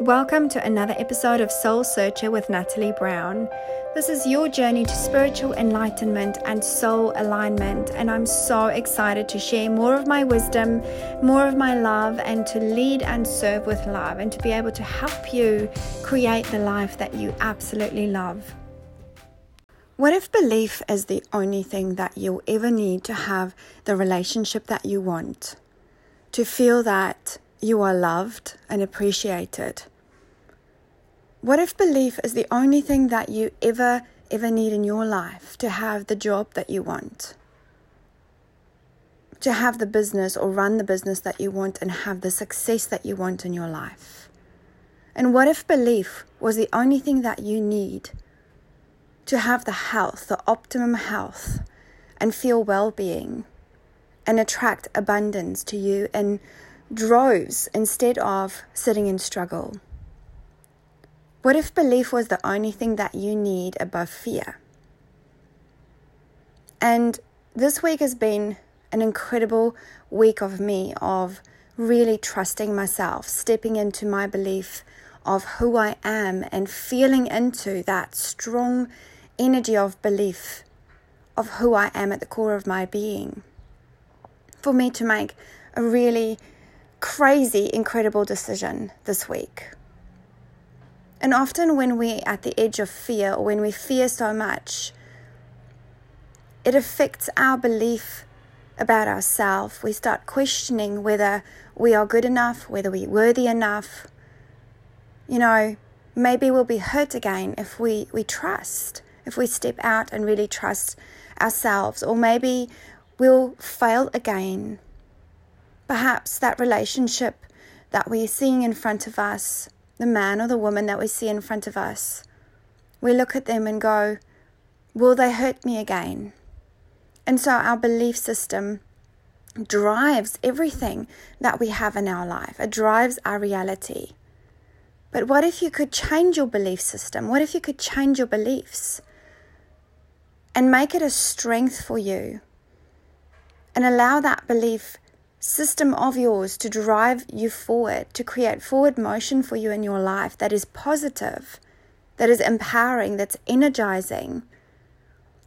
Welcome to another episode of Soul Searcher with Natalie Brown. This is your journey to spiritual enlightenment and soul alignment, and I'm so excited to share more of my wisdom, more of my love, and to lead and serve with love, and to be able to help you create the life that you absolutely love. What if belief is the only thing that you'll ever need to have the relationship that you want? To feel that you are loved and appreciated? What if belief is the only thing that you ever, ever need in your life to have the job that you want? To have the business or run the business that you want and have the success that you want in your life? And what if belief was the only thing that you need to have the health, the optimum health, and feel well being and attract abundance to you and droves instead of sitting in struggle? What if belief was the only thing that you need above fear? And this week has been an incredible week of me of really trusting myself, stepping into my belief of who I am and feeling into that strong energy of belief of who I am at the core of my being. For me to make a really crazy, incredible decision this week. And often, when we're at the edge of fear or when we fear so much, it affects our belief about ourselves. We start questioning whether we are good enough, whether we're worthy enough. You know, maybe we'll be hurt again if we, we trust, if we step out and really trust ourselves, or maybe we'll fail again Perhaps that relationship that we're seeing in front of us, the man or the woman that we see in front of us, we look at them and go, Will they hurt me again? And so our belief system drives everything that we have in our life, it drives our reality. But what if you could change your belief system? What if you could change your beliefs and make it a strength for you and allow that belief system of yours to drive you forward, to create forward motion for you in your life that is positive, that is empowering, that's energizing.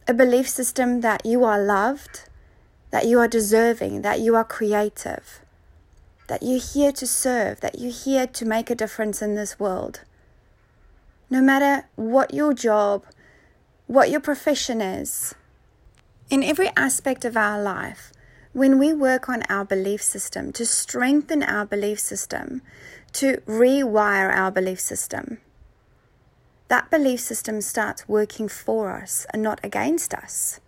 A belief system that you are loved, that you are deserving, that you are creative, that you're here to serve, that you're here to make a difference in this world. No matter what your job, what your profession is, in every aspect of our life, when we work on our belief system, to strengthen our belief system, to rewire our belief system, that belief system starts working for us and not against us.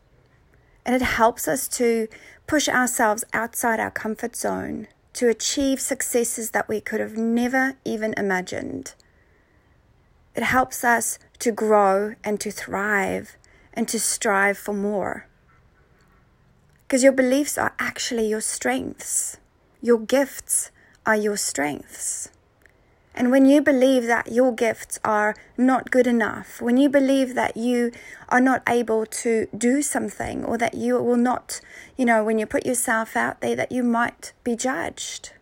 And it helps us to push ourselves outside our comfort zone to achieve successes that we could have never even imagined. It helps us to grow and to thrive and to strive for more. Because your beliefs are actually your strengths. Your gifts are your strengths. And when you believe that your gifts are not good enough, when you believe that you are not able to do something or that you will not, you know, when you put yourself out there, that you might be judged,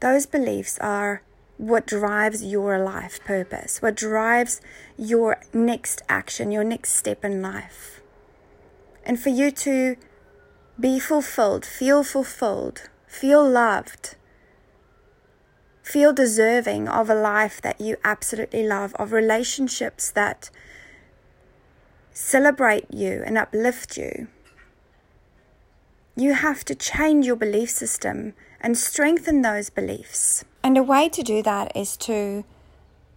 those beliefs are what drives your life purpose, what drives your next action, your next step in life. And for you to be fulfilled, feel fulfilled, feel loved, feel deserving of a life that you absolutely love, of relationships that celebrate you and uplift you. You have to change your belief system and strengthen those beliefs. And a way to do that is to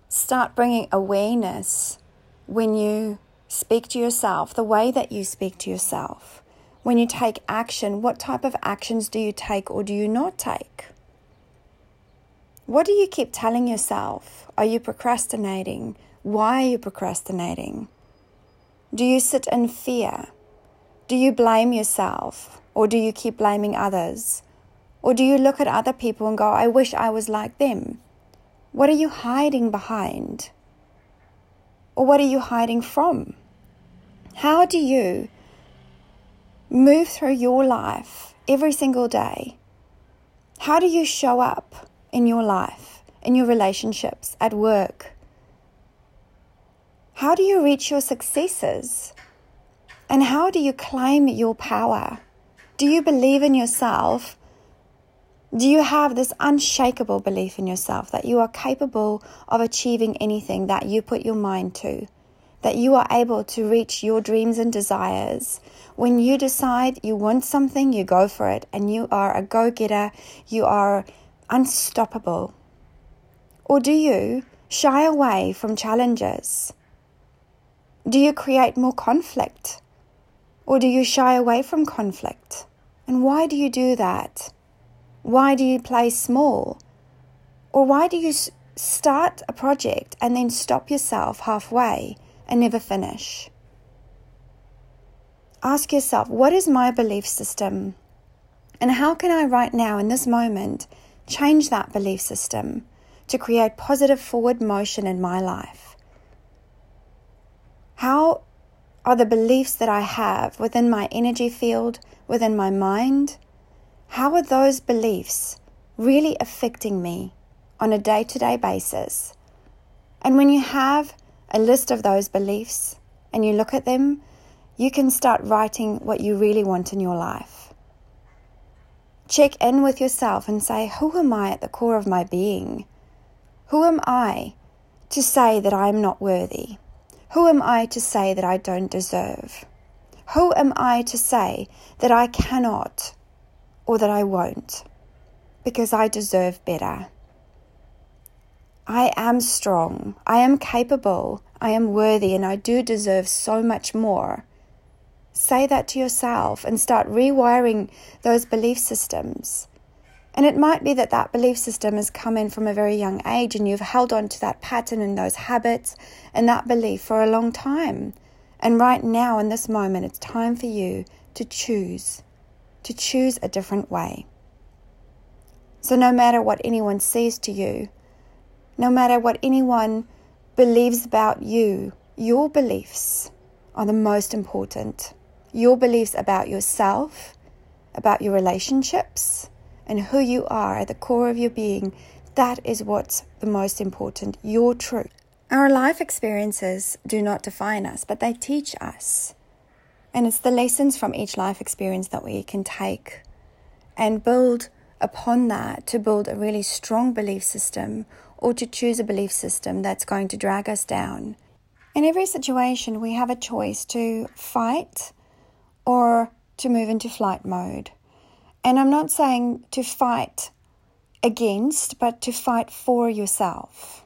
start bringing awareness when you speak to yourself, the way that you speak to yourself when you take action, what type of actions do you take or do you not take? What do you keep telling yourself? Are you procrastinating? Why are you procrastinating? Do you sit in fear? Do you blame yourself? Or do you keep blaming others? Or do you look at other people and go, I wish I was like them? What are you hiding behind? Or what are you hiding from? How do you move through your life every single day? How do you show up in your life in your relationships, at work? How do you reach your successes? And how do you claim your power? Do you believe in yourself? Do you have this unshakable belief in yourself that you are capable of achieving anything that you put your mind to? That you are able to reach your dreams and desires? When you decide you want something, you go for it and you are a go getter, you are unstoppable. Or do you shy away from challenges? Do you create more conflict? Or do you shy away from conflict? And why do you do that? Why do you play small? Or why do you start a project and then stop yourself halfway and never finish? Ask yourself, what is my belief system? And how can I, right now, in this moment, change that belief system to create positive forward motion in my life? How are the beliefs that I have within my energy field, within my mind? How are those beliefs really affecting me on a day to day basis? And when you have a list of those beliefs and you look at them, you can start writing what you really want in your life. Check in with yourself and say, Who am I at the core of my being? Who am I to say that I am not worthy? Who am I to say that I don't deserve? Who am I to say that I cannot or that I won't? Because I deserve better. I am strong. I am capable. I am worthy, and I do deserve so much more. Say that to yourself and start rewiring those belief systems. And it might be that that belief system has come in from a very young age and you've held on to that pattern and those habits and that belief for a long time. And right now, in this moment, it's time for you to choose, to choose a different way. So, no matter what anyone says to you, no matter what anyone believes about you, your beliefs are the most important. Your beliefs about yourself, about your relationships, and who you are at the core of your being, that is what's the most important your truth. Our life experiences do not define us, but they teach us. And it's the lessons from each life experience that we can take and build upon that to build a really strong belief system or to choose a belief system that's going to drag us down. In every situation, we have a choice to fight or to move into flight mode. And I'm not saying to fight against, but to fight for yourself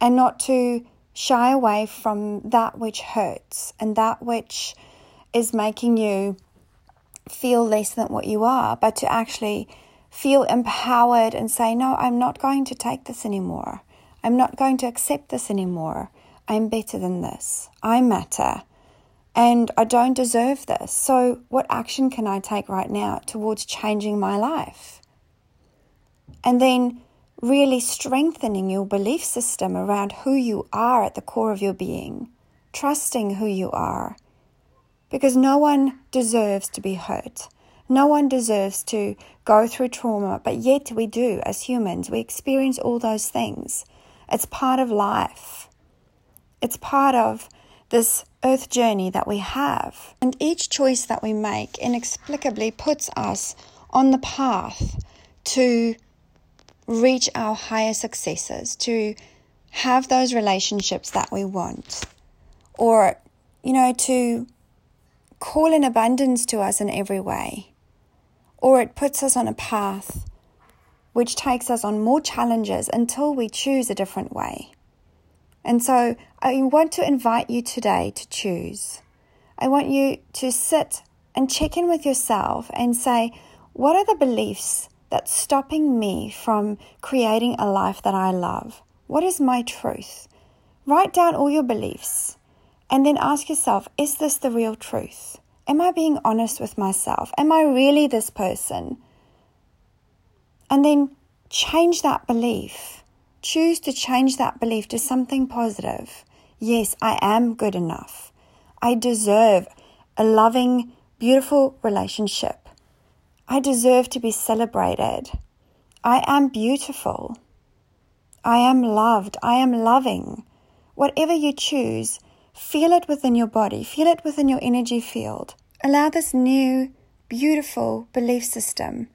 and not to shy away from that which hurts and that which is making you feel less than what you are, but to actually feel empowered and say, No, I'm not going to take this anymore. I'm not going to accept this anymore. I'm better than this. I matter and I don't deserve this. So, what action can I take right now towards changing my life? And then really strengthening your belief system around who you are at the core of your being, trusting who you are. Because no one deserves to be hurt. No one deserves to go through trauma, but yet we do as humans. We experience all those things. It's part of life. It's part of this earth journey that we have. And each choice that we make inexplicably puts us on the path to reach our higher successes, to have those relationships that we want, or, you know, to call in abundance to us in every way. Or it puts us on a path which takes us on more challenges until we choose a different way. And so I want to invite you today to choose. I want you to sit and check in with yourself and say, what are the beliefs that's stopping me from creating a life that I love? What is my truth? Write down all your beliefs and then ask yourself, is this the real truth? Am I being honest with myself? Am I really this person? And then change that belief choose to change that belief to something positive. Yes, I am good enough. I deserve a loving, beautiful relationship. I deserve to be celebrated. I am beautiful. I am loved. I am loving. Whatever you choose, feel it within your body, feel it within your energy field. Allow this new, beautiful belief system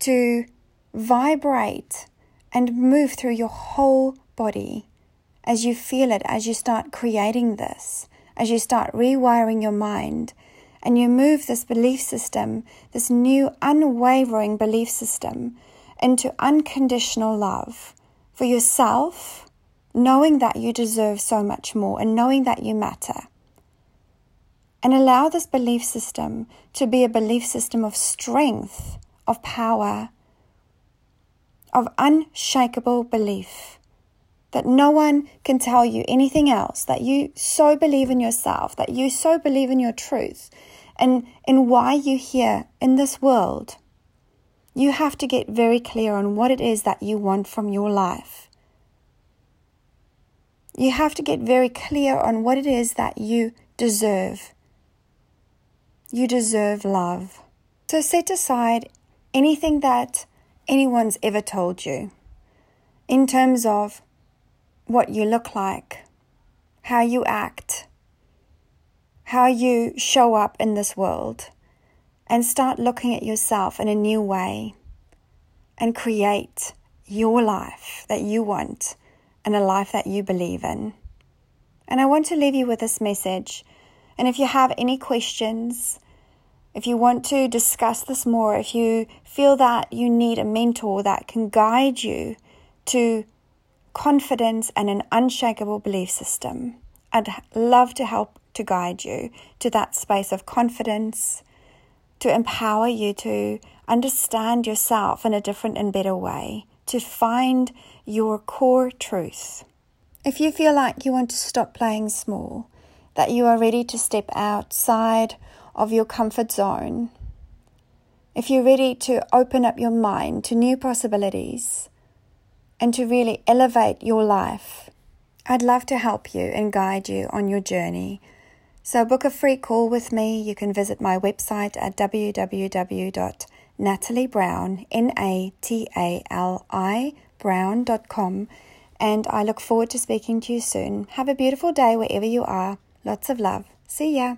to vibrate and move through your whole body as you feel it, as you start creating this, as you start rewiring your mind, and you move this belief system, this new unwavering belief system, into unconditional love for yourself, knowing that you deserve so much more and knowing that you matter. And allow this belief system to be a belief system of strength, of power, of unshakable belief. That no one can tell you anything else, that you so believe in yourself, that you so believe in your truth, and in why you're here in this world. You have to get very clear on what it is that you want from your life. You have to get very clear on what it is that you deserve. You deserve love. So set aside anything that anyone's ever told you in terms of what you look like, how you act, how you show up in this world, and start looking at yourself in a new way and create your life that you want and a life that you believe in. And I want to leave you with this message. And if you have any questions, if you want to discuss this more, if you feel that you need a mentor that can guide you to confidence and an unshakable belief system, I'd love to help to guide you to that space of confidence, to empower you to understand yourself in a different and better way, to find your core truth. If you feel like you want to stop playing small, that you are ready to step outside of your comfort zone, if you're ready to open up your mind to new possibilities and to really elevate your life, I'd love to help you and guide you on your journey. So, book a free call with me. You can visit my website at www.nataliebrown, N A T A L I, brown.com. And I look forward to speaking to you soon. Have a beautiful day wherever you are. Lots of love. See ya.